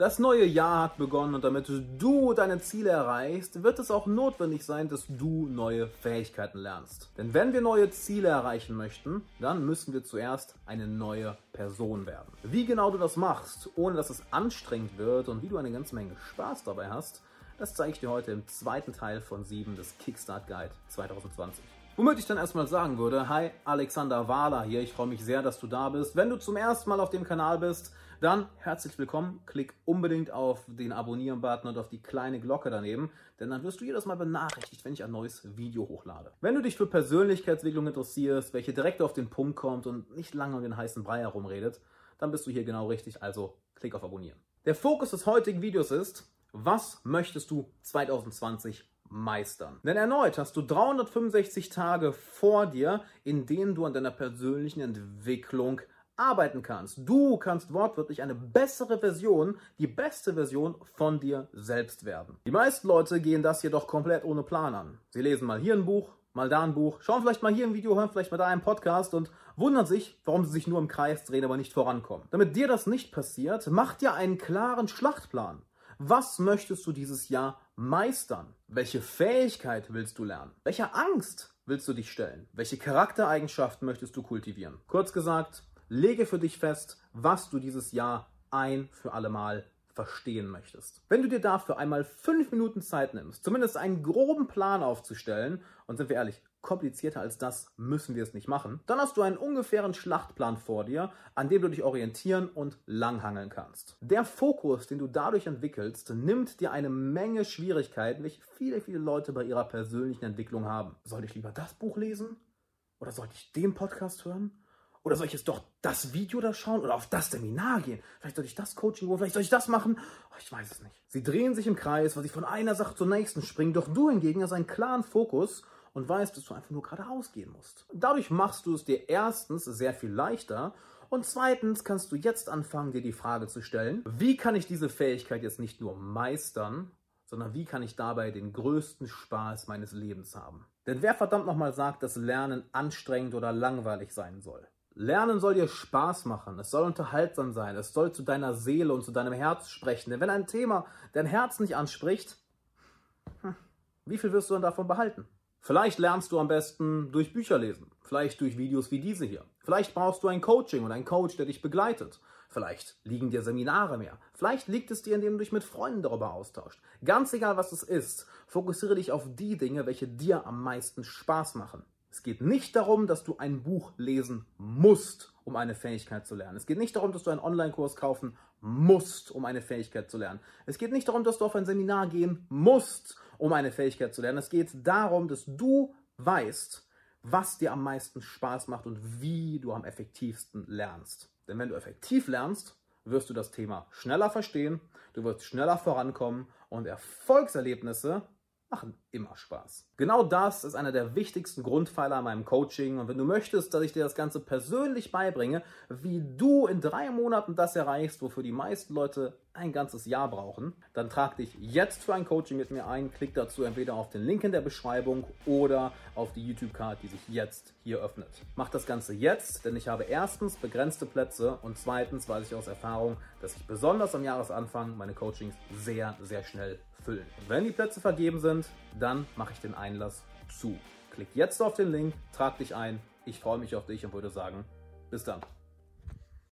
Das neue Jahr hat begonnen und damit du deine Ziele erreichst, wird es auch notwendig sein, dass du neue Fähigkeiten lernst. Denn wenn wir neue Ziele erreichen möchten, dann müssen wir zuerst eine neue Person werden. Wie genau du das machst, ohne dass es anstrengend wird und wie du eine ganze Menge Spaß dabei hast, das zeige ich dir heute im zweiten Teil von 7 des Kickstart Guide 2020. Womit ich dann erstmal sagen würde, hi, Alexander Wahler hier, ich freue mich sehr, dass du da bist. Wenn du zum ersten Mal auf dem Kanal bist, dann herzlich willkommen, klick unbedingt auf den Abonnieren-Button und auf die kleine Glocke daneben, denn dann wirst du jedes Mal benachrichtigt, wenn ich ein neues Video hochlade. Wenn du dich für Persönlichkeitsentwicklung interessierst, welche direkt auf den Punkt kommt und nicht lange um den heißen Brei herumredet, dann bist du hier genau richtig, also klick auf Abonnieren. Der Fokus des heutigen Videos ist, was möchtest du 2020 meistern. Denn erneut hast du 365 Tage vor dir, in denen du an deiner persönlichen Entwicklung arbeiten kannst. Du kannst wortwörtlich eine bessere Version, die beste Version von dir selbst werden. Die meisten Leute gehen das jedoch komplett ohne Plan an. Sie lesen mal hier ein Buch, mal da ein Buch, schauen vielleicht mal hier ein Video, hören vielleicht mal da einen Podcast und wundern sich, warum sie sich nur im Kreis drehen, aber nicht vorankommen. Damit dir das nicht passiert, mach dir einen klaren Schlachtplan. Was möchtest du dieses Jahr meistern? Welche Fähigkeit willst du lernen? Welcher Angst willst du dich stellen? Welche Charaktereigenschaften möchtest du kultivieren? Kurz gesagt, lege für dich fest, was du dieses Jahr ein für alle Mal verstehen möchtest. Wenn du dir dafür einmal fünf Minuten Zeit nimmst, zumindest einen groben Plan aufzustellen, und sind wir ehrlich, komplizierter als das müssen wir es nicht machen, dann hast du einen ungefähren Schlachtplan vor dir, an dem du dich orientieren und langhangeln kannst. Der Fokus, den du dadurch entwickelst, nimmt dir eine Menge Schwierigkeiten, welche viele, viele Leute bei ihrer persönlichen Entwicklung haben. Sollte ich lieber das Buch lesen? Oder sollte ich den Podcast hören? Oder soll ich jetzt doch das Video da schauen oder auf das Seminar gehen? Vielleicht soll ich das Coaching holen, vielleicht soll ich das machen? Oh, ich weiß es nicht. Sie drehen sich im Kreis, weil sie von einer Sache zur nächsten springen, doch du hingegen hast einen klaren Fokus und weißt, dass du einfach nur geradeaus gehen musst. Dadurch machst du es dir erstens sehr viel leichter und zweitens kannst du jetzt anfangen, dir die Frage zu stellen, wie kann ich diese Fähigkeit jetzt nicht nur meistern, sondern wie kann ich dabei den größten Spaß meines Lebens haben? Denn wer verdammt nochmal sagt, dass Lernen anstrengend oder langweilig sein soll? Lernen soll dir Spaß machen, es soll unterhaltsam sein, es soll zu deiner Seele und zu deinem Herz sprechen. Denn wenn ein Thema dein Herz nicht anspricht, hm, wie viel wirst du dann davon behalten? Vielleicht lernst du am besten durch Bücher lesen, vielleicht durch Videos wie diese hier. Vielleicht brauchst du ein Coaching und einen Coach, der dich begleitet. Vielleicht liegen dir Seminare mehr. Vielleicht liegt es dir, indem du dich mit Freunden darüber austauscht. Ganz egal, was es ist, fokussiere dich auf die Dinge, welche dir am meisten Spaß machen. Es geht nicht darum, dass du ein Buch lesen musst, um eine Fähigkeit zu lernen. Es geht nicht darum, dass du einen Online-Kurs kaufen musst, um eine Fähigkeit zu lernen. Es geht nicht darum, dass du auf ein Seminar gehen musst, um eine Fähigkeit zu lernen. Es geht darum, dass du weißt, was dir am meisten Spaß macht und wie du am effektivsten lernst. Denn wenn du effektiv lernst, wirst du das Thema schneller verstehen, du wirst schneller vorankommen und Erfolgserlebnisse machen immer Spaß. Genau das ist einer der wichtigsten Grundpfeiler an meinem Coaching. Und wenn du möchtest, dass ich dir das Ganze persönlich beibringe, wie du in drei Monaten das erreichst, wofür die meisten Leute ein ganzes Jahr brauchen, dann trag dich jetzt für ein Coaching mit mir ein. Klick dazu entweder auf den Link in der Beschreibung oder auf die YouTube-Card, die sich jetzt hier öffnet. Mach das Ganze jetzt, denn ich habe erstens begrenzte Plätze und zweitens weiß ich aus Erfahrung, dass ich besonders am Jahresanfang meine Coachings sehr, sehr schnell füllen. Wenn die Plätze vergeben sind, dann mache ich den Einlass zu. Klick jetzt auf den Link, trag dich ein. Ich freue mich auf dich und würde sagen, bis dann.